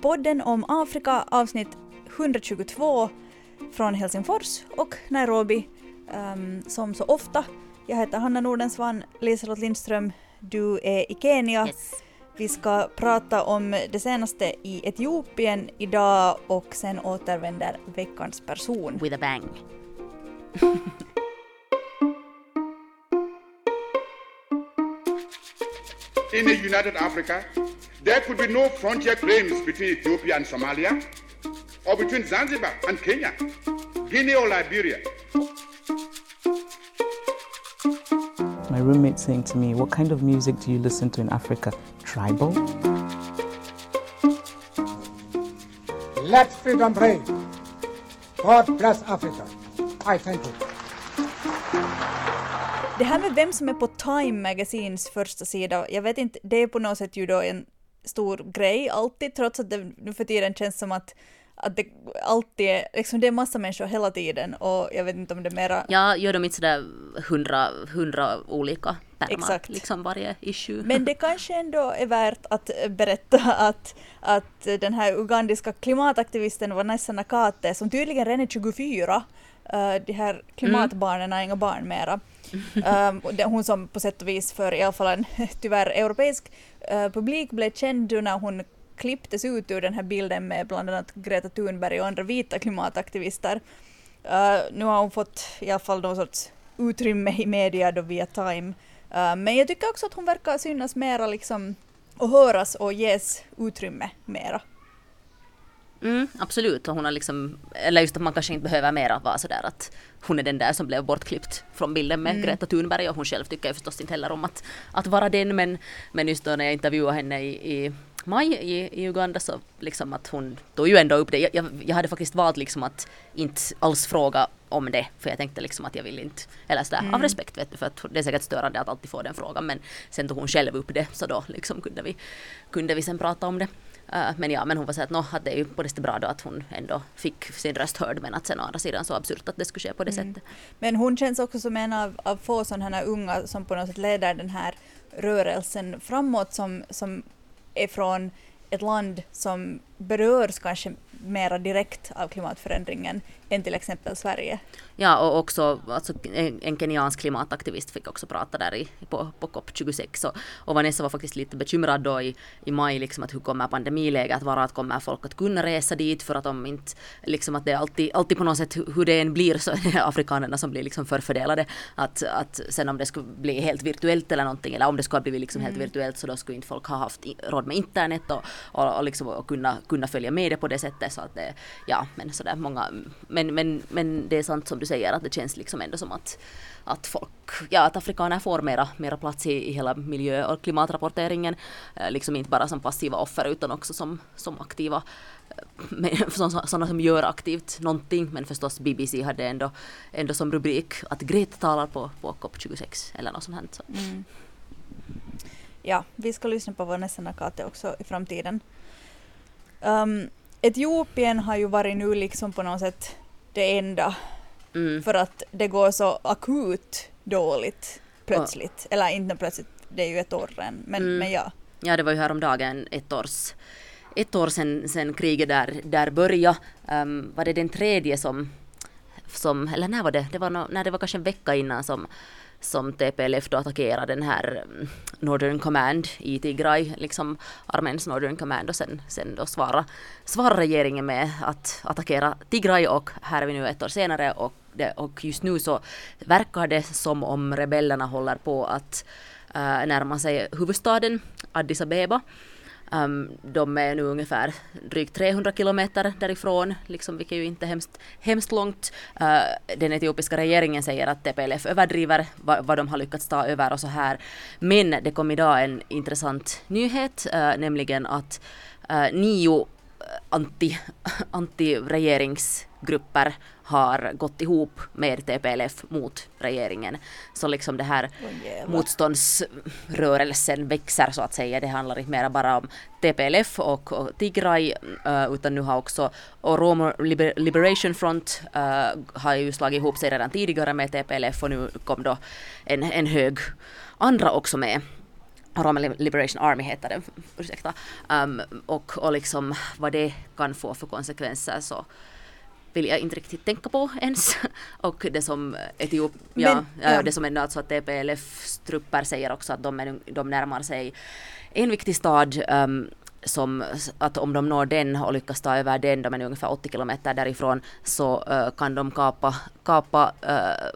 Podden om Afrika avsnitt 122 från Helsingfors och Nairobi um, som så ofta. Jag heter Hanna Nordensvan, Liselott Lindström, du är i Kenya. Yes. Vi ska prata om det senaste i Etiopien idag och sen återvänder veckans person. With a bang. in a united Africa, there could be no frontier claims between Ethiopia and Somalia, or between Zanzibar and Kenya, Guinea or Liberia. My roommate saying to me, What kind of music do you listen to in Africa? Tribal? Let freedom reign. God bless Africa. I thank you. Det här med vem som är på Time Magazines första sida, jag vet inte, det är på något sätt ju då en stor grej alltid, trots att det nu för tiden känns som att, att det alltid är, liksom det är massa människor hela tiden och jag vet inte om det är mera Ja, gör de inte sådär hundra, hundra olika pärmar, Exakt. liksom varje issue? Men det kanske ändå är värt att berätta att, att den här ugandiska klimataktivisten Vanessa Nakate, som tydligen redan är 24, eh, de här klimatbarnen är inga barn mera. Um, hon som på sätt och vis för i alla fall en tyvärr europeisk uh, publik blev känd när hon klipptes ut ur den här bilden med bland annat Greta Thunberg och andra vita klimataktivister. Uh, nu har hon fått i alla fall någon sorts utrymme i media då via Time. Uh, men jag tycker också att hon verkar synas mera liksom och höras och ges utrymme mera. Mm, absolut, och hon har liksom, eller just att man kanske inte behöver mera vara sådär att hon är den där som blev bortklippt från bilden med Greta Thunberg och hon själv tycker ju förstås inte heller om att, att vara den. Men, men just då när jag intervjuade henne i, i maj i, i Uganda så liksom att hon tog ju ändå upp det. Jag, jag, jag hade faktiskt valt liksom att inte alls fråga om det för jag tänkte liksom att jag vill inte, eller sådär av respekt vet du för att det är säkert störande att alltid få den frågan. Men sen tog hon själv upp det så då liksom kunde vi, kunde vi sen prata om det. Uh, men ja, men hon var så att, no, att det är ju på det sättet bra då att hon ändå fick sin röst hörd men att sen å andra sidan så absurt att det skulle ske på det sättet. Men hon känns också som en av, av få sådana här unga som på något sätt leder den här rörelsen framåt som, som är från ett land som berörs kanske mera direkt av klimatförändringen än till exempel Sverige. Ja och också alltså, en, en kenyansk klimataktivist fick också prata där i, på, på COP26 och, och Vanessa var faktiskt lite bekymrad då i, i maj liksom att hur kommer pandemiläget att vara, att kommer folk att kunna resa dit för att de inte, liksom att det är alltid, alltid på något sätt hur det än blir så är det afrikanerna som blir liksom förfördelade. Att, att sen om det skulle bli helt virtuellt eller någonting eller om det skulle ha blivit liksom helt virtuellt så då skulle inte folk ha haft råd med internet och, och, och liksom och kunna, kunna följa med det på det sättet så att det, ja men sådär många, men, men, men det är sant som du säger att det känns liksom ändå som att, att folk, ja att afrikaner får mera, mera plats i, i hela miljö och klimatrapporteringen, eh, liksom inte bara som passiva offer utan också som, som aktiva eh, men- sådana som gör aktivt någonting men förstås BBC hade ändå, ändå som rubrik att Greta talar på, på COP26 eller något sånt här. Så. Mm. Ja, vi ska lyssna på vår nästa Nakate också i framtiden. Um, Etiopien har ju varit nu liksom på något sätt det enda Mm. för att det går så akut dåligt plötsligt. Eller inte plötsligt, det är ju ett år än. Men, Mm. men ja. Ja, det var ju häromdagen ett års ett år sedan, sedan kriget där, där började. Um, var det den tredje som, som, eller när var det? Det var, no, när det var kanske en vecka innan som, som TPLF då attackerade den här mm, Northern Command i Tigray, liksom arméns Northern Command och sen, sen då svarar svara regeringen med att attackera Tigray och här är vi nu ett år senare och, det, och just nu så verkar det som om rebellerna håller på att uh, närma sig huvudstaden Addis Abeba. Um, de är nu ungefär drygt 300 kilometer därifrån, liksom, vilket ju inte är hemskt, hemskt långt. Uh, den etiopiska regeringen säger att TPLF överdriver vad, vad de har lyckats ta över och så här. Men det kom idag en intressant nyhet, uh, nämligen att uh, nio anti-regerings anti-regeringsgrupper har gått ihop med TPLF mot regeringen. Så liksom det här jävlar. motståndsrörelsen växer så att säga. Det handlar inte mera bara om TPLF och, och Tigray eh, utan nu har också Oromo Liber- Liberation Front eh, har ju slagit ihop sig redan tidigare med TPLF och nu kom då en, en hög andra också med. Oromo Liberation Army heter den, ursäkta. Um, och, och liksom vad det kan få för konsekvenser så vill jag inte riktigt tänka på ens. och det som Etiop, ja, Men, ja. det som är alltså att TPLFs trupper säger också att de, är, de närmar sig en viktig stad um, som att om de når den och lyckas ta över den, de är ungefär 80 kilometer därifrån, så uh, kan de kapa, kapa uh,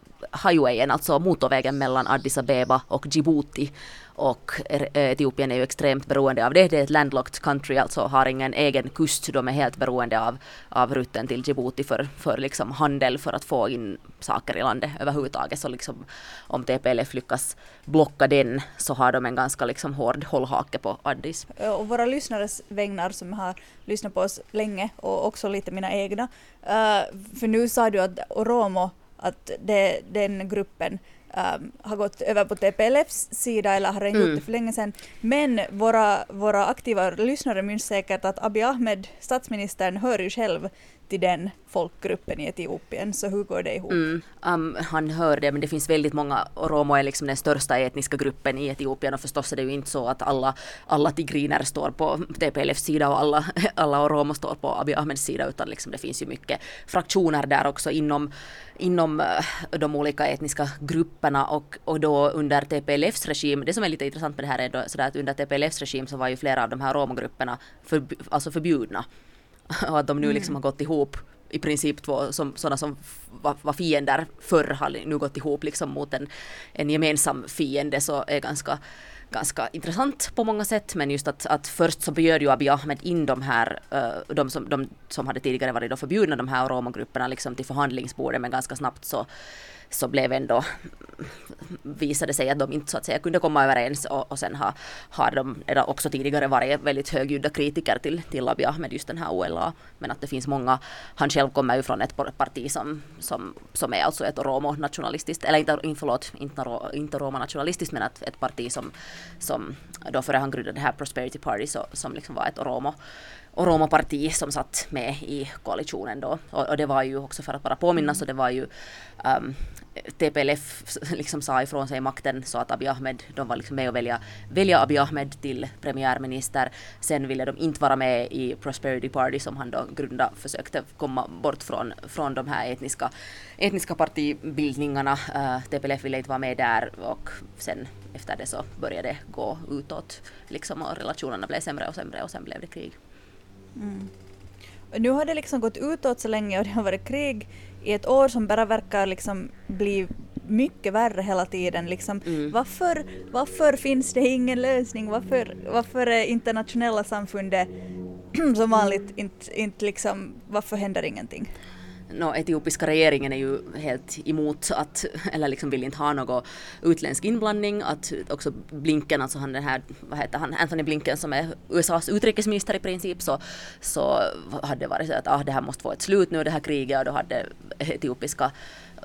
highwayen, alltså motorvägen mellan Addis Abeba och Djibouti och eh, Etiopien är ju extremt beroende av det. Det är ett landlocked country, alltså har ingen egen kust. De är helt beroende av, av rutten till Djibouti för, för liksom handel, för att få in saker i landet överhuvudtaget. Så liksom, om TPLF lyckas blocka den så har de en ganska liksom hård hållhake på Addis. Eh, och våra lyssnares vägnar som har lyssnat på oss länge och också lite mina egna. Uh, för nu sa du att Oromo, att det, den gruppen um, har gått över på TPLFs sida eller har mm. gjort det för länge sedan. Men våra, våra aktiva lyssnare minns säkert att Abiy Ahmed, statsministern, hör ju själv till den folkgruppen i Etiopien, så hur går det ihop? Mm, um, han hör det, men det finns väldigt många, och romo är liksom den största etniska gruppen i Etiopien och förstås är det ju inte så att alla, alla tigriner står på TPLFs sida och alla, alla Oromo står på Abiy Ahmeds sida, utan liksom det finns ju mycket fraktioner där också inom, inom eh, de olika etniska grupperna och, och då under TPLFs regim, det som är lite intressant med det här är då sådär att under TPLFs regim så var ju flera av de här romogrupperna för, alltså förbjudna och att de nu liksom har gått ihop i princip två som, sådana som var, var fiender förr har nu gått ihop liksom mot en, en gemensam fiende så är ganska ganska intressant på många sätt. Men just att, att först så bjöd ju Abiy Ahmed in de här, uh, de, som, de som hade tidigare varit då förbjudna, de här oromo-grupperna liksom till förhandlingsbordet men ganska snabbt så så blev ändå visade sig att de inte så att säga kunde komma överens och, och sen har, har de också tidigare varit väldigt högljudda kritiker till, till Abiy Ahmed just den här OLA. Men att det finns många, han själv kommer ju från ett parti som, som, som är alltså ett romo-nationalistiskt, eller inte, förlåt, inte, inte romo-nationalistiskt men att ett parti som, som då före han grundade det här Prosperity Party så, som liksom var ett romo och Roma parti som satt med i koalitionen då. Och, och, det var ju också för att bara påminna så det var ju ehm, um, TPLF liksom sa ifrån sig makten så att Abiy Ahmed, de var liksom med och välja, välja Abiy Ahmed till premiärminister. Sen ville de inte vara med i Prosperity Party som han då grundade, försökte komma bort från, från de här etniska, etniska partibildningarna. Eh, uh, TPLF ville inte vara med där och sen efter det så började det gå utåt liksom och relationerna blev sämre och sämre och sen blev det krig. Mm. Nu har det liksom gått utåt så länge och det har varit krig i ett år som bara verkar liksom bli mycket värre hela tiden. Liksom, mm. varför, varför finns det ingen lösning? Varför, varför är internationella samfundet som vanligt inte, inte liksom, varför händer ingenting? No, etiopiska regeringen är ju helt emot att, eller liksom vill inte ha någon utländsk inblandning, att också Blinken, alltså han den här, vad heter han, Anthony Blinken som är USAs utrikesminister i princip, så, så hade det varit så att ah, det här måste få ett slut nu, det här kriget, och då hade etiopiska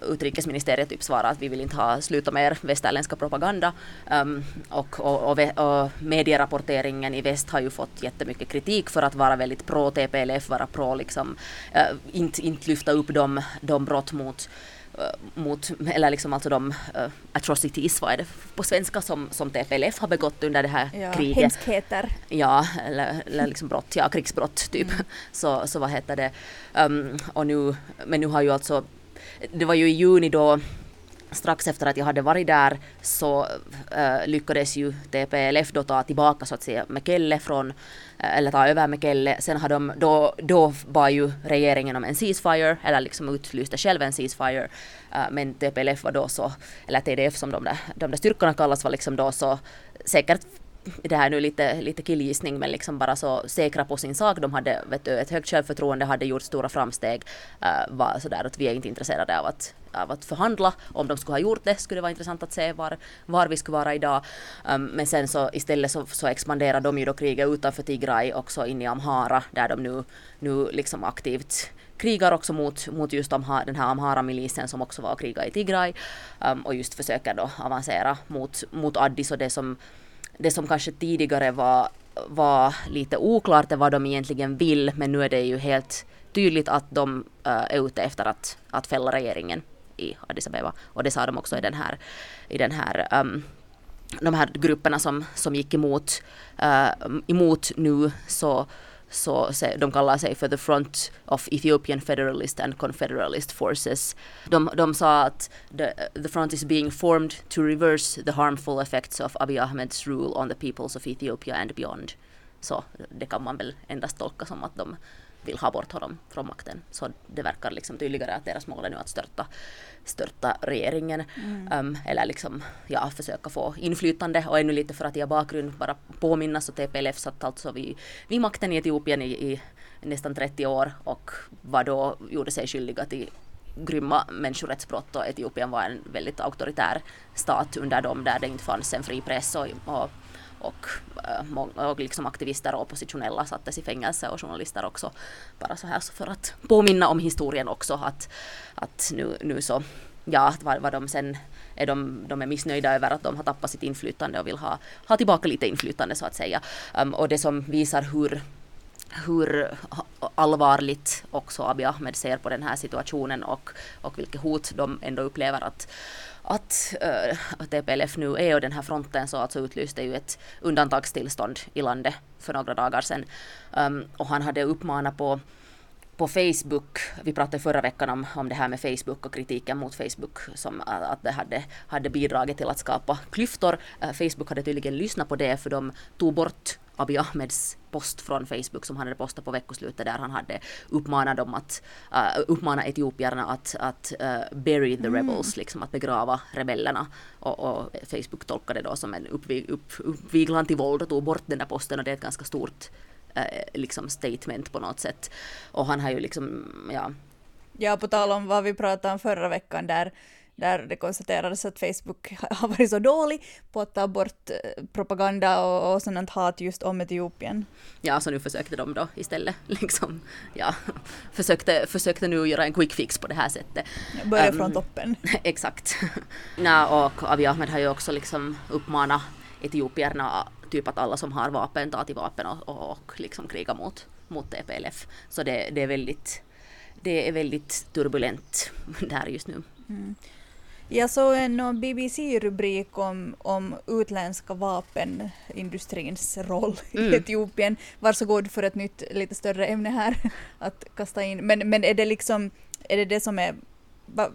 utrikesministeriet typ svarat att vi vill inte ha sluta med er västerländska propaganda. Um, och, och, och, och medierapporteringen i väst har ju fått jättemycket kritik för att vara väldigt pro TPLF, vara pro liksom, uh, inte, inte lyfta upp de, de brott mot uh, mot, eller liksom alltså de uh, atrocities, vad är det på svenska, som, som TPLF har begått under det här ja, kriget. Hemskheter. Ja, eller, eller liksom brott, ja krigsbrott typ. Mm. Så, så vad heter det. Um, och nu, men nu har ju alltså det var ju i juni då strax efter att jag hade varit där så äh, lyckades ju TPLF då ta tillbaka så att säga Mekelle från, äh, eller ta över Mekelle. Sen har de, då, då var ju regeringen om en ceasefire, eller liksom utlyste själv en ceasefire. Äh, men TPLF var då så, eller TDF som de där, de där styrkorna kallas var liksom då så säkert det här är nu lite, lite killgissning men liksom bara så säkra på sin sak. De hade vet du, ett högt självförtroende, hade gjort stora framsteg. Uh, var sådär att vi är inte intresserade av att, av att förhandla. Om de skulle ha gjort det skulle det vara intressant att se var, var vi skulle vara idag. Um, men sen så istället så, så expanderar de ju då kriget utanför Tigray också in i Amhara där de nu, nu liksom aktivt krigar också mot, mot just de, den här Amhara-milisen som också var och krigade i Tigray um, och just försöker då avancera mot, mot Addis och det som det som kanske tidigare var, var lite oklart är vad de egentligen vill men nu är det ju helt tydligt att de uh, är ute efter att, att fälla regeringen i Addis Abeba. Och det sa de också i den här, i den här um, de här grupperna som, som gick emot, uh, emot nu. Så så de kallar sig för the Front of Ethiopian Federalist and Confederalist Forces. De, de sa att the, the front is being formed to reverse the harmful effects of Abiy Ahmeds rule on the peoples of Ethiopia and beyond. Så det kan man väl endast tolka som att de vill ha bort honom från makten. Så det verkar liksom tydligare att deras mål är nu att störta, störta regeringen. Mm. Um, eller liksom, ja, försöka få inflytande. Och ännu lite för att i bakgrund bara påminna så TPLF satt alltså vid, vid makten i Etiopien i, i nästan 30 år och var då, gjorde sig skyldiga till grymma människorättsbrott och Etiopien var en väldigt auktoritär stat under dem där det inte fanns en fri press och, och och, eh, och liksom aktivister och oppositionella sattes i fängelse och journalister också. Bara så här för att påminna om historien också att, att nu, nu så, ja, vad, vad de sen är de, de är missnöjda över att de har tappat sitt inflytande och vill ha, ha tillbaka lite inflytande så att säga. Um, och det som visar hur hur allvarligt också Abiy Ahmed ser på den här situationen och, och vilket hot de ändå upplever att, att eh, äh, TPLF nu är och den här fronten så alltså utlyste ju ett undantagstillstånd i landet för några dagar sedan. Um, och han hade uppmanat på på Facebook, vi pratade förra veckan om, om det här med Facebook och kritiken mot Facebook som eh, att det hade, hade bidragit till att skapa klyftor. Eh, Facebook hade tydligen lyssnat på det för de tog bort Abiy Ahmeds post från Facebook som han hade postat på veckoslutet där han hade uppmanat dem att uh, uppmana etiopierna att, att uh, bury the mm. rebels, mm. liksom att begrava rebellerna. Och, och Facebook tolkade det då som en uppvig, upp, uppviglan till våld och tog bort den där posten och det är ett ganska stort uh, liksom statement på något sätt. Och han har ju liksom, ja. Ja, på tal om vad vi pratade om förra veckan där där det konstaterades att Facebook har varit så dålig på att ta bort eh, propaganda och, och sådant hat just om Etiopien. Ja, så nu försökte de då istället liksom, ja, försökte, försökte nu göra en quick fix på det här sättet. Börja um, från toppen. exakt. ja, och Abiy Ahmed har ju också liksom uppmanat etiopierna typ att alla som har vapen tar till vapen och, och, och liksom kriga mot, mot TPLF. Så det, det är väldigt det är väldigt turbulent där just nu. Mm. Jag såg en BBC-rubrik om, om utländska vapenindustrins roll mm. i Etiopien. Varsågod för ett nytt, lite större ämne här att kasta in. Men, men är det liksom, är det det som är,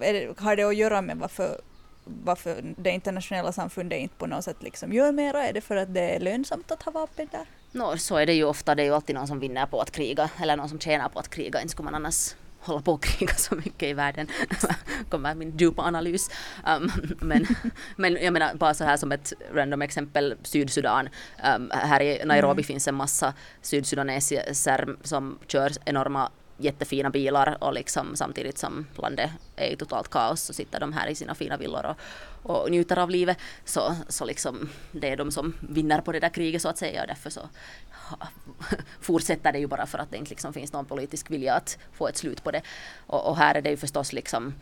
är har det att göra med varför, varför det internationella samfundet inte på något sätt liksom gör mera? Är det för att det är lönsamt att ha vapen där? No, så är det ju ofta. Det är ju alltid någon som vinner på att kriga eller någon som tjänar på att kriga. Inte skulle man annars hålla på och kriga så mycket i världen, kommer min djupa analys. Um, men, men jag menar bara så här som ett random exempel, Sydsudan. Um, här i Nairobi mm. finns en massa sydsudaneser som kör enorma jättefina bilar och liksom samtidigt som landet är i totalt kaos så sitter de här i sina fina villor och, och njuter av livet. Så, så liksom det är de som vinner på det där kriget så att säga och därför så fortsätter det ju bara för att det inte liksom finns någon politisk vilja att få ett slut på det. Och, och här är det ju förstås liksom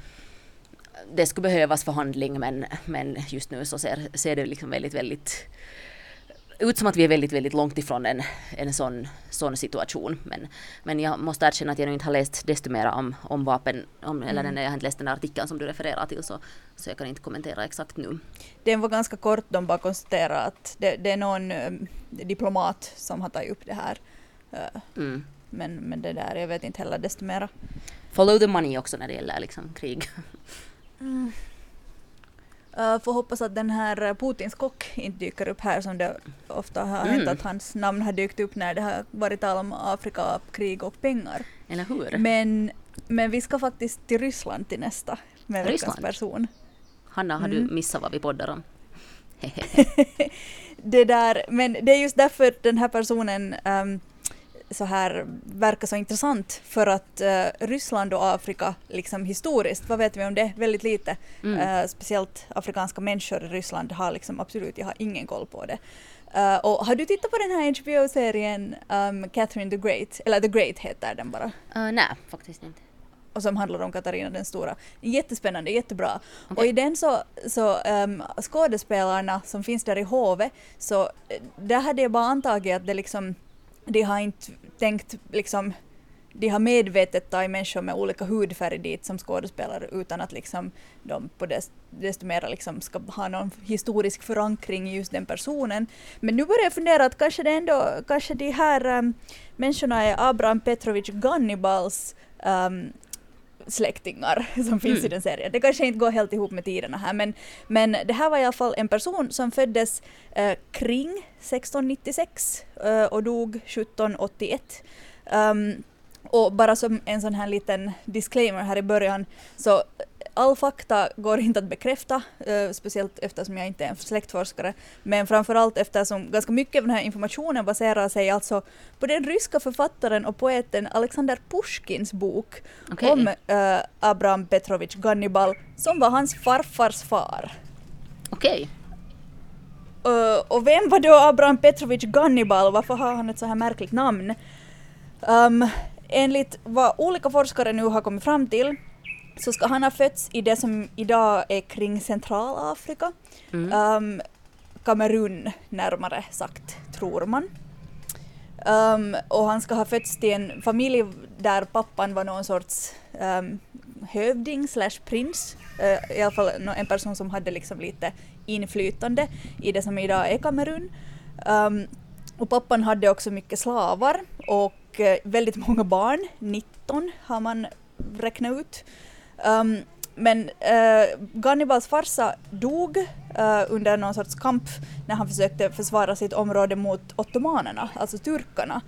det skulle behövas förhandling men, men just nu så ser, ser det liksom väldigt, väldigt ut som att vi är väldigt, väldigt långt ifrån en, en sån, sån situation. Men, men jag måste erkänna att jag nog inte har läst desto mer om, om vapen, om, eller mm. den, jag har inte läst den där artikeln som du refererar till så, så jag kan inte kommentera exakt nu. Den var ganska kort, de bara konstaterade att det, det är någon um, diplomat som har tagit upp det här. Uh, mm. men, men det där, jag vet inte heller desto mera. Follow the money också när det gäller liksom, krig. Mm. Uh, får hoppas att den här Putins kock inte dyker upp här som det ofta har mm. hänt att hans namn har dykt upp när det har varit tal om Afrika, krig och pengar. Eller hur? Men, men vi ska faktiskt till Ryssland till nästa med veckans person. Hanna, har mm. du missat vad vi poddar om? det där, men det är just därför den här personen um, så här verkar så intressant för att uh, Ryssland och Afrika liksom historiskt, vad vet vi om det? Väldigt lite. Mm. Uh, speciellt afrikanska människor i Ryssland har liksom absolut, jag har ingen koll på det. Uh, och har du tittat på den här HBO-serien um, Catherine the Great? Eller The Great heter den bara. Uh, nej, faktiskt inte. Och som handlar om Katarina den stora. Jättespännande, jättebra. Okay. Och i den så, så um, skådespelarna som finns där i hovet, så där hade jag bara antagit att det liksom de har inte tänkt liksom de har medvetet tagit människor med olika hudfärg dit som skådespelare utan att liksom de på des, desto mer liksom ska ha någon historisk förankring i just den personen. Men nu börjar jag fundera att kanske det ändå, kanske de här um, människorna är Abraham Petrovic Gannibals um, släktingar som finns mm. i den serien. Det kanske inte går helt ihop med tiderna här men, men det här var i alla fall en person som föddes eh, kring 1696 eh, och dog 1781. Um, och bara som en sån här liten disclaimer här i början, så all fakta går inte att bekräfta, uh, speciellt eftersom jag inte är en släktforskare, men framförallt eftersom ganska mycket av den här informationen baserar sig alltså på den ryska författaren och poeten Alexander Pushkins bok okay. om uh, Abraham Petrovich Gannibal, som var hans farfars far. Okej. Okay. Uh, och vem var då Abraham Petrovich Gannibal? Varför har han ett så här märkligt namn? Um, enligt vad olika forskare nu har kommit fram till så ska han ha fötts i det som idag är kring Centralafrika. Mm. Um, Kamerun närmare sagt, tror man. Um, och han ska ha fötts till en familj där pappan var någon sorts um, hövding slash prins. Uh, I alla fall en person som hade liksom lite inflytande i det som idag är Kamerun. Um, och pappan hade också mycket slavar och och eh, väldigt många barn, 19 har man räknat ut. Um, men uh, Gannibals farsa dog uh, under någon sorts kamp när han försökte försvara sitt område mot ottomanerna, alltså turkarna.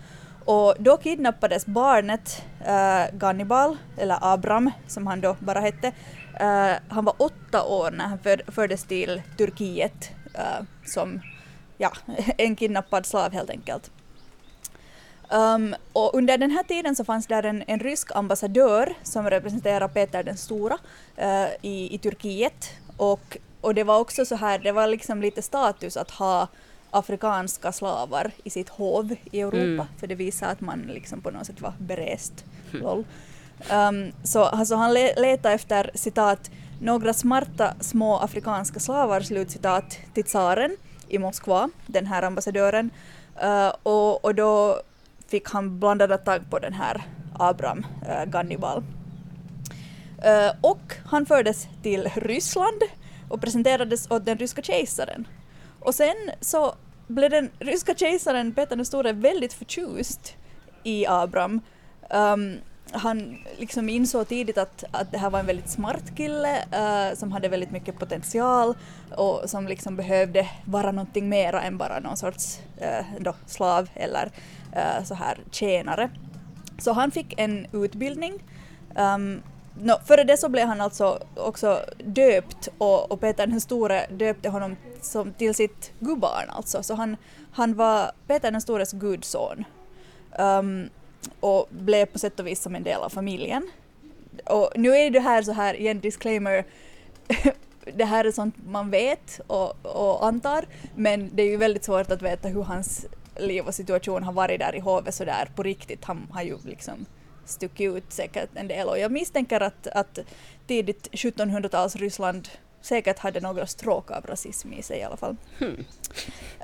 Och då kidnappades barnet uh, Gannibal, eller Abram som han då bara hette. Uh, han var åtta år när han för, fördes till Turkiet uh, som ja, en kidnappad slav helt enkelt. Um, och under den här tiden så fanns där en, en rysk ambassadör som representerar Peter den stora uh, i, i Turkiet och, och det var också så här, det var liksom lite status att ha afrikanska slavar i sitt hov i Europa, mm. för det visar att man liksom på något sätt var berest. Mm. Um, så alltså han le letade efter citat några smarta små afrikanska slavar, slutcitat, till tsaren i Moskva, den här ambassadören. Uh, och, och då fick han bland annat tag på den här Abram äh, eh, Gannibal. Äh, eh, och han fördes till Ryssland och presenterades åt den ryska kejsaren. Och sen så blev den ryska kejsaren Peter den store väldigt förtjust i Abram. Um, ehm, han liksom insåg tidigt att, att det här var en väldigt smart kille uh, som hade väldigt mycket potential och som liksom behövde vara någonting mera än bara någon sorts uh, då, slav eller uh, så här tjänare. Så han fick en utbildning. Ehm, um, no, före det så blev han alltså också döpt och, och Peter den store döpte honom som, till sitt gudbarn alltså. Så han, han var Peter den stores gudson. Um, och blev på sätt och vis som en del av familjen. Och nu är det här så här, igen disclaimer, det här är sånt man vet och, och antar, men det är ju väldigt svårt att veta hur hans liv och situation har varit där i hovet sådär på riktigt. Han har ju liksom stuckit ut säkert en del och jag misstänker att, att tidigt 1700-tals Ryssland säkert hade några stråk av rasism i sig i alla fall. Hmm.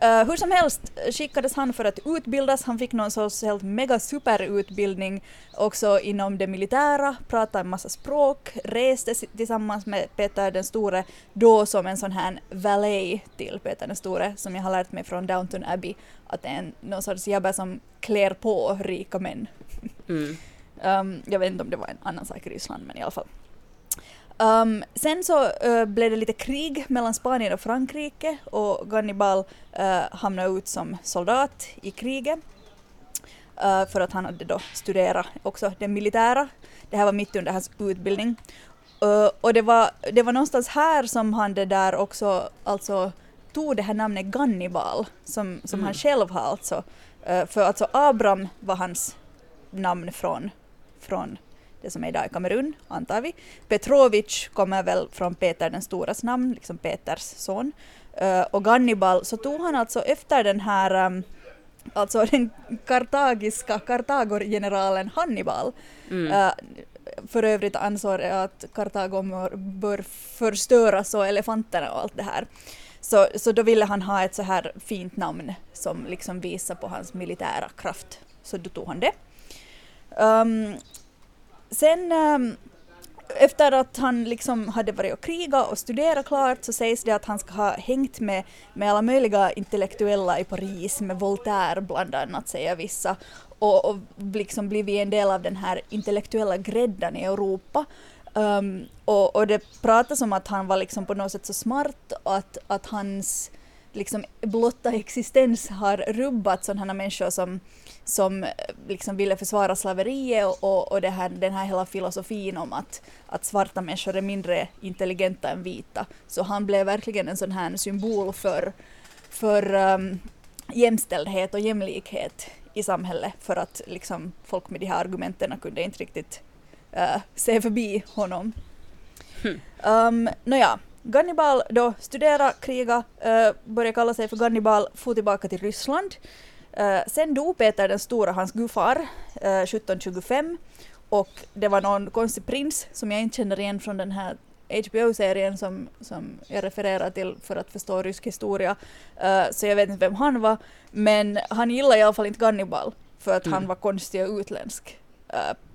Uh, hur som helst skickades han för att utbildas, han fick någon sorts helt mega superutbildning också inom det militära, pratade en massa språk, reste tillsammans med Peter den store, då som en sån här valet till Peter den store, som jag har lärt mig från Downton Abbey, att det är en, någon sorts jabba som klär på rika män. Mm. um, jag vet inte om det var en annan sak i Ryssland, men i alla fall. Um, sen så uh, blev det lite krig mellan Spanien och Frankrike och Gannibal uh, hamnade ut som soldat i kriget uh, för att han hade då studerat också det militära. Det här var mitt under hans utbildning. Uh, och det var, det var någonstans här som han det där också alltså tog det här namnet Gannibal som, som mm. han själv har alltså. För alltså Abram var hans namn från, från det som är idag i Kamerun, antar vi. Petrovic kommer väl från Peter den storas namn, liksom Peters son. Uh, och Gannibal, så tog han alltså efter den här um, alltså den kartagiska Kartagor-generalen Hannibal. Mm. Uh, för övrigt ansåg att Kartago bör förstöras och elefanterna och allt det här. Så, så då ville han ha ett så här fint namn som liksom visar på hans militära kraft. Så då tog han det. Um, sen um, efter att han liksom hade varit och krigat och studerat klart så sägs det att han ska ha hängt med, med alla möjliga intellektuella i Paris, med Voltaire bland annat säger vissa, och, och liksom blivit en del av den här intellektuella gräddan i Europa. Um, och, och det pratas om att han var liksom på något sätt så smart och att, att hans liksom blotta existens har rubbat sådana människor som, som liksom ville försvara slaveriet och, och det här, den här hela filosofin om att, att svarta människor är mindre intelligenta än vita. Så han blev verkligen en sån här symbol för, för um, jämställdhet och jämlikhet i samhället för att liksom, folk med de här argumenten kunde inte riktigt uh, se förbi honom. Hmm. Um, Nåja, Gannibal då studera, kriga, uh, började kalla sig för Gannibal, for tillbaka till Ryssland. Uh, sen dog Peter den stora, hans gudfar, uh, 1725 och det var någon konstig prins som jag inte känner igen från den här HBO-serien som, som jag refererar till för att förstå rysk historia. Uh, så jag vet inte vem han var, men han gillade i alla fall inte Gannibal för att mm. han var konstig och utländsk.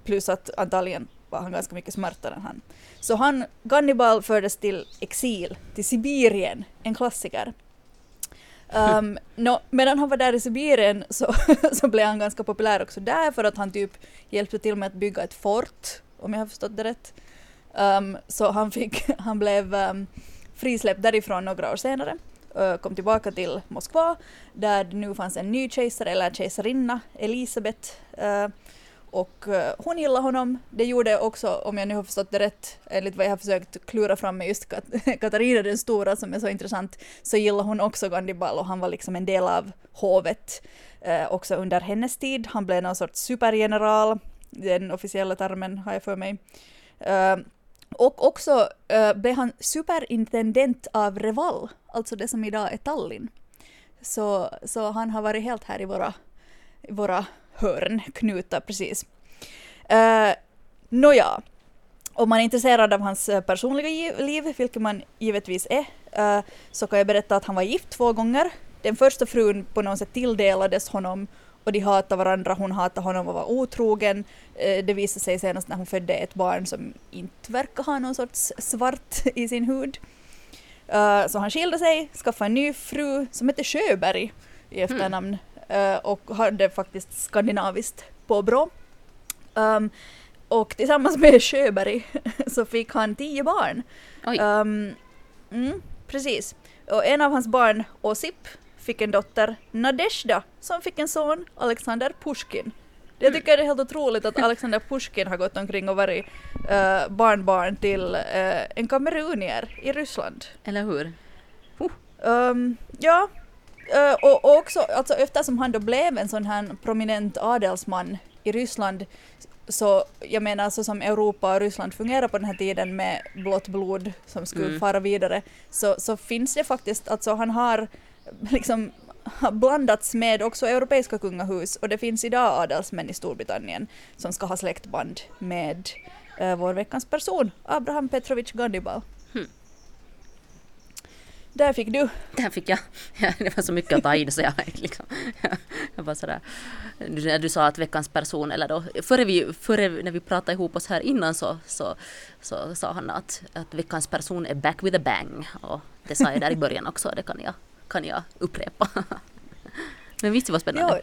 Plus att antagligen var han ganska mycket smartare än han. Så han, Gannibal fördes till exil, till Sibirien, en klassiker. Ehm, um, no, medan han var där i Sibirien så, så blev han ganska populär också där för att han typ hjälpte till med att bygga ett fort, om jag har förstått det rätt. Um, så han, fick, han blev um, frisläppt därifrån några år senare eh, kom tillbaka till Moskva där det nu fanns en ny kejsare, eller kejsarinna, Elisabet. Eh, och eh, hon gillade honom. Det gjorde också, om jag nu har förstått det rätt, enligt vad jag har försökt klura fram med just Kat Katarina den stora som är så intressant, så gillade hon också Gandibal och han var liksom en del av hovet eh, också under hennes tid. Han blev någon sorts supergeneral, den officiella termen har jag för mig. Eh, och också eh, blev han superintendent av Reval, alltså det som idag är Tallinn. Så, så han har varit helt här i våra, i våra hörn, knutar precis. Uh, Nåja, om man är intresserad av hans personliga liv, vilket man givetvis är, uh, så kan jag berätta att han var gift två gånger. Den första frun på något sätt tilldelades honom och de hatade varandra, hon hatade honom och var otrogen. Eh, det visade sig senast när hon födde ett barn som inte verkar ha någon sorts svart i sin hud. Så han skilde sig, skaffade en ny fru som hette Sjöberg i efternamn mm. uh, och hade faktiskt skandinaviskt påbrå. Um, och tillsammans med Sjöberg så fick han tio barn. Um, mm, precis. Och en av hans barn, Osip, fick en dotter, Nadezhda, som fick en son, Alexander Pushkin. Jag mm. tycker det är helt otroligt att Alexander Pushkin har gått omkring och varit uh, barnbarn till uh, en kamerunier i Ryssland. Eller hur? Uh. Um, ja, och, och, också alltså, eftersom han då blev en sån här prominent adelsman i Ryssland så jag menar så som Europa och Ryssland fungerar på den här tiden med blått blod som skulle mm. fara vidare så, så finns det faktiskt, alltså han har liksom har blandats med också europeiska kungahus och det finns idag adelsmän i Storbritannien som ska ha släktband med uh, vår veckans person, Abraham Petrovich Gandibal. Där fick du. Där fick jag. Ja, det var så mycket att ta in så jag liksom, jag var sådär. Du, du sa att veckans person, eller då, före, vi, före när vi pratade ihop oss här innan så, så, så sa han att, att veckans person är back with a bang. Och det sa jag där i början också, det kan jag kan jag upprepa. Men visst det var spännande?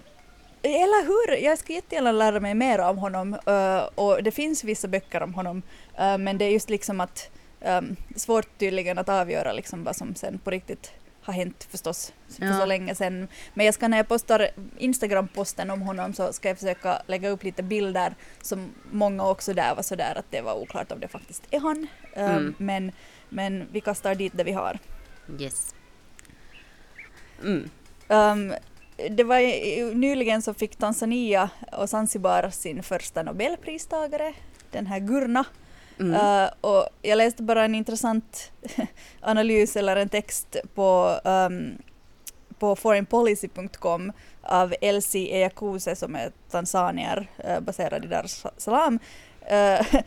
Ja, eller hur! Jag skulle jättegärna lära mig mer om honom uh, och det finns vissa böcker om honom uh, men det är just liksom att um, svårt tydligen att avgöra liksom vad som sen på riktigt har hänt förstås för ja. så länge sedan. Men jag ska när jag postar Instagram-posten om honom så ska jag försöka lägga upp lite bilder som många också där var sådär att det var oklart om det faktiskt är han. Um, mm. men, men vi kastar dit det vi har. Yes. Mm. Um, det var nyligen så fick Tanzania och Zanzibar sin första nobelpristagare, den här Gurna. Mm. Uh, och jag läste bara en intressant analys eller en text på, um, på foreignpolicy.com av Elsie Eyakuse som är tanzanier uh, baserad i Dar es Salaam. Uh,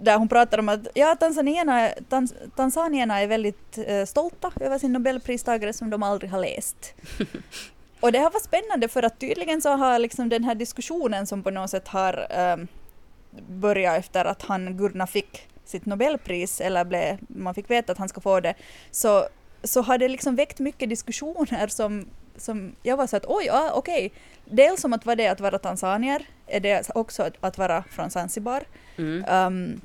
där hon pratar om att ja, tanzanierna, tans, tanzanierna är väldigt stolta över sin nobelpristagare som de aldrig har läst. Och det har varit spännande för att tydligen så har liksom den här diskussionen som på något sätt har um, börjat efter att han, Gurna, fick sitt Nobelpris, eller blev, man fick veta att han ska få det, så, så har det liksom väckt mycket diskussioner som, som jag var så att oj, ja, okej, dels om att vad det är att vara tanzanier, är det också att, att vara från Zanzibar, Mm. um,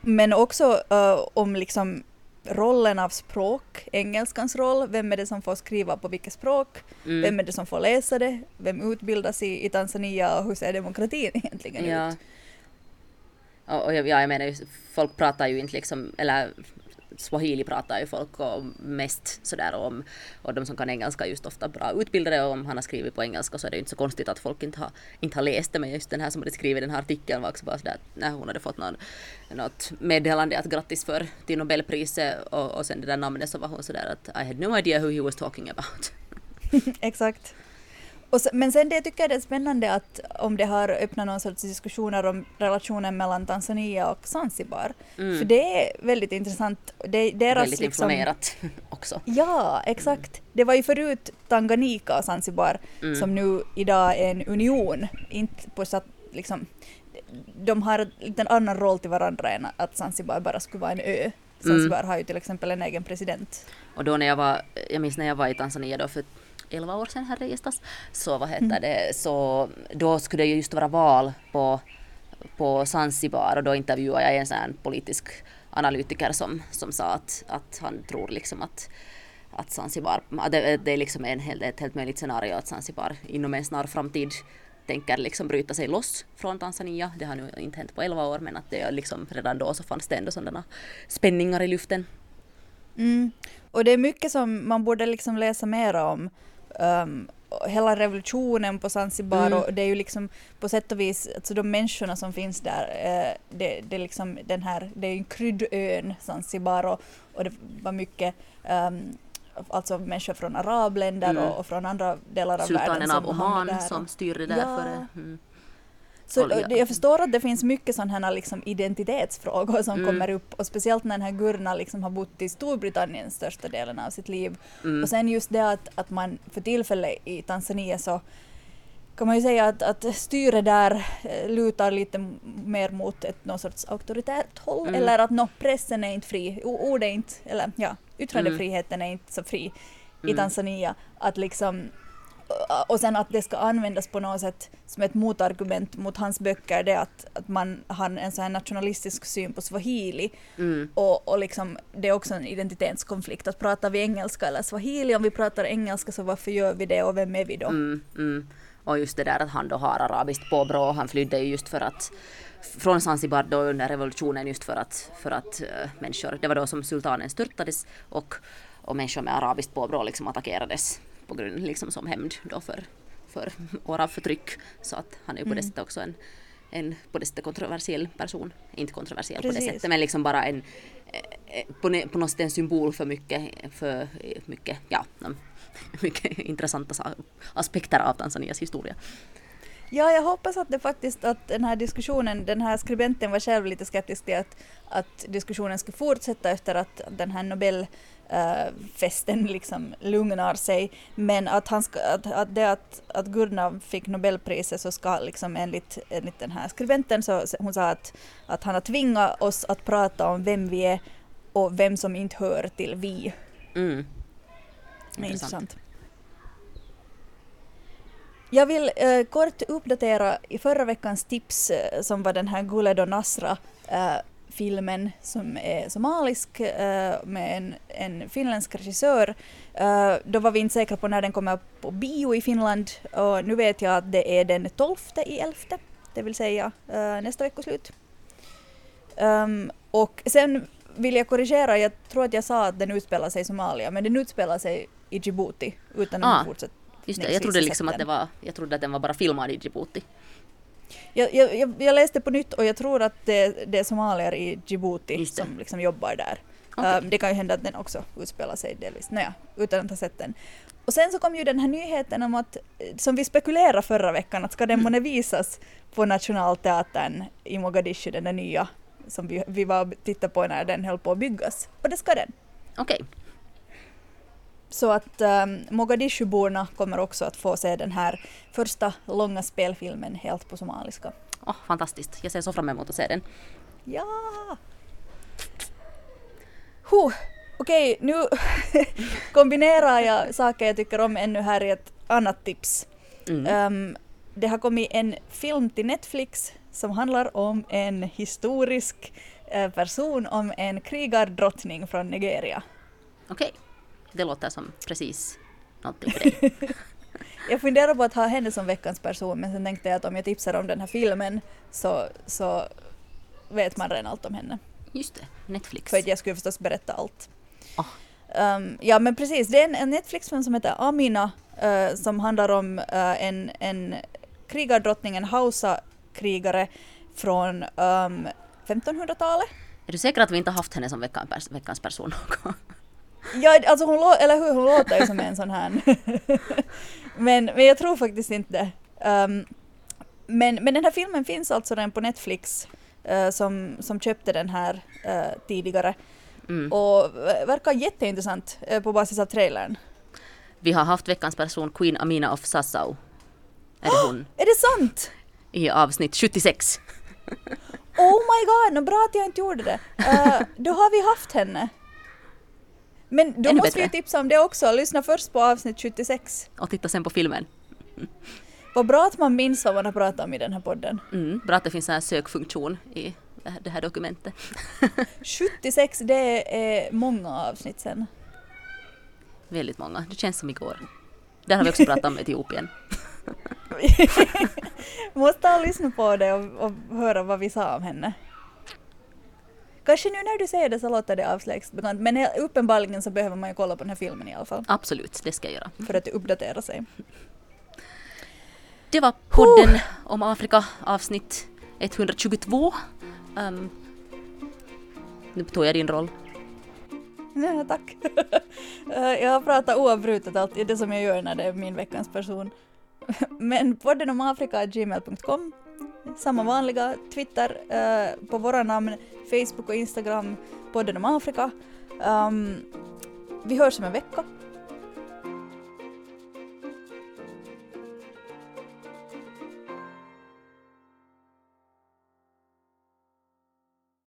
men också uh, om liksom rollen av språk, engelskans roll, vem är det som får skriva på vilket språk, Mm. vem är det som får läsa det, vem utbildas i, i Tanzania och hur ser demokratin egentligen Ja. ut? Och, och jag, ja, jag menar ju, folk pratar ju inte liksom, eller swahili pratar ju folk om mest sådär om, och de som kan engelska är just ofta bra utbildade och om han har skrivit på engelska så är det ju inte så konstigt att folk inte har, inte har läst det men just den här som hade skrivit den här artikeln var också bara sådär att när hon hade fått någon, något meddelande att grattis för till Nobelpriset och, och sen det där namnet så var hon sådär att I had no idea who he was talking about. Exakt. Så, men sen det tycker jag det är spännande att om det har öppnat någon sorts diskussioner om relationen mellan Tanzania och Zanzibar. För det är väldigt intressant. Det, deras Mm. Väldigt liksom, inflammerat också. Ja, exakt. Det var ju förut Tanganyika och Zanzibar Mm. som nu idag är en union. Inte på så att liksom, de har en liten annan roll till varandra än att Zanzibar bara skulle vara en ö. Zanzibar Mm. har ju till exempel en egen president. Och då när jag var, jag minns när jag var i Tanzania då för 11 år sedan här gästas, så vad heter det, så då skulle det ju just vara val på, på Zanzibar och då intervjuade jag en sån politisk analytiker som, som sa att, att han tror liksom att att Zanzibar, det, det är liksom en ett helt möjligt scenario att Zanzibar inom en snar framtid tänker liksom bryta sig loss från Tanzania. Det har nu inte hänt på 11 år men att det är liksom redan då så fanns det ändå sådana spänningar i luften. Mm. Och det är mycket som man borde liksom läsa mer om. Um, hela revolutionen på Zanzibar Mm. och det är ju liksom på sätt och vis, alltså de människorna som finns där, eh, det, det är liksom den här, det är ju en kryddön Zanzibar och, och det var mycket um, alltså människor från arabländer Mm. och, och från andra delar av världen Sultanen som av Oman där. som styrde där Ja. före. Mm. Så jag förstår att det finns mycket sådana liksom identitetsfrågor som Mm. kommer upp och speciellt när den här Gurna liksom har bott i Storbritannien största delen av sitt liv. Mm. Och sen just det att, att man för tillfället i Tanzania så kan man ju säga att, att styret där eh, lutar lite mer mot ett någon sorts auktoritärt håll Mm. eller att no, pressen är inte fri, ord är inte, eller ja, yttrandefriheten är inte så fri i Mm. Tanzania. Att liksom och sen att det ska användas på något sätt som ett motargument mot hans böcker, det är att, att man har en sån här nationalistisk syn på swahili Mm. och, och liksom, det är också en identitetskonflikt att pratar vi engelska eller swahili, om vi pratar engelska så varför gör vi det och vem är vi då? Mm, mm. Och just det där att han då har arabiskt påbrå, han flydde ju just för att från Zanzibar då under revolutionen just för att, för att uh, människor, det var då som sultanen störtades och, och människor med arabiskt påbrå liksom attackerades på grund liksom som hämnd då för, för år av förtryck. Så att han är ju på det sättet också en, en på det sättet kontroversiell person. Inte kontroversiell på det Precis. sättet men liksom bara en eh, eh, på, något sätt en symbol för mycket, för eh, mycket, ja, mm, mycket intressanta sa- aspekter av Tanzanias historia. Ja, jag hoppas att det faktiskt att den här diskussionen, den här skribenten var själv lite skeptisk till att, att diskussionen skulle fortsätta efter att den här Nobelfesten liksom lugnar sig. Men att, han ska, att, att det att, att Gurna fick Nobelpriset så ska liksom enligt, enligt den här skribenten så hon sa att, att han har tvingat oss att prata om vem vi är och vem som inte hör till vi. Mm. Intressant. intressant. Jag vill eh, kort uppdatera i förra veckans tips eh, som var den här Guled och Nasra eh, filmen som är somalisk eh, med en, en finländsk regissör. Eh, då var vi inte säkra på när den kommer på bio i Finland och nu vet jag att det är den 12 i 11, det vill säga eh, nästa veckoslut. Um, och sen vill jag korrigera, jag tror att jag sa att den utspelar sig i Somalia, men den utspelar sig i Djibouti utan Ah, att fortsätta. Just det, jag trodde liksom att det var, jag trodde att den var bara filmad i Djibouti. Jag, jag, jag, läste på nytt och jag tror att det, det är somalier i Djibouti som liksom jobbar där. Okej. Um, det kan ju hända att den också utspelar sig delvis, Nåja, utan att ha sett den. Och sen så kom ju den här nyheten om att, eh, som vi spekulerade förra veckan, att ska den månne visas på Nationalteatern i Mogadishu, den där nya som vi, vi var och tittade på när den höll på att byggas. Och det ska den. Okej, Så att um, Mogadishuborna kommer också att få se den här första långa spelfilmen helt på somaliska. Åh, fantastiskt. Jag ser så fram emot att se den. Ja! Huh. Okej, nu kombinerar jag saker jag tycker om ännu här i ett annat tips. Mm. Um, det har kommit en film till Netflix som handlar om en historisk eh, person, om en krigardrottning från Nigeria. Okej, det låter som precis någonting för dig. Jag funderar på att ha henne som veckans person men sen tänkte jag att om jag tipsar om den här filmen så, så vet man redan allt om henne. Just det, Netflix. För att jag skulle förstås berätta allt. Ah. Um, ja men precis, det är en, Netflix-film som heter Amina eh, som handlar om eh, en, en krigardrottning, en Hausa-krigare från um, 1500-talet. Är du säker att vi inte har haft henne som veckans person någon gång? Ja, alltså hon, lå- eller hur, hon låter ju som en sån här. men, men jag tror faktiskt inte. Um, men, men den här filmen finns alltså redan på Netflix eh, som, som köpte den här eh, tidigare Mm. och verkar jätteintressant eh, på basis av trailern. Vi har haft veckans person Queen Amina of Sassau. Är det hon? Är det sant? I avsnitt 76. Oh my god, no, bra att jag inte gjorde det. Då har vi haft henne. Men då Ännu måste bättre. vi tipsa om det också. Lyssna först på avsnitt 76. Och titta sen på filmen. Vad bra att man minns vad man har pratat om i den här podden. Mm, bra att det finns en sökfunktion i det här- det här dokumentet. 76, det är många avsnitt sen. Väldigt många. Det känns som igår. Där har vi också pratat om Etiopien. Måste ha lyssnat på det och, och höra vad vi sa om henne. Kanske nu när du säger det så låter det avslägset bekant, men uppenbarligen så behöver man ju kolla på den här filmen i alla fall, Absolut, det ska jag göra. för att uppdatera sig. Det var podden om Afrika avsnitt 122. Um, nu tog jag din roll. Ja, tack. Eh, jag har pratat oavbrutet alltid, det som jag gör när det är min veckans person. Men podden om Afrika gmail.com. Samma vanliga Twitter eh, på våra namn, Facebook och Instagram, podden om Afrika. Um, vi hörs om en vecka.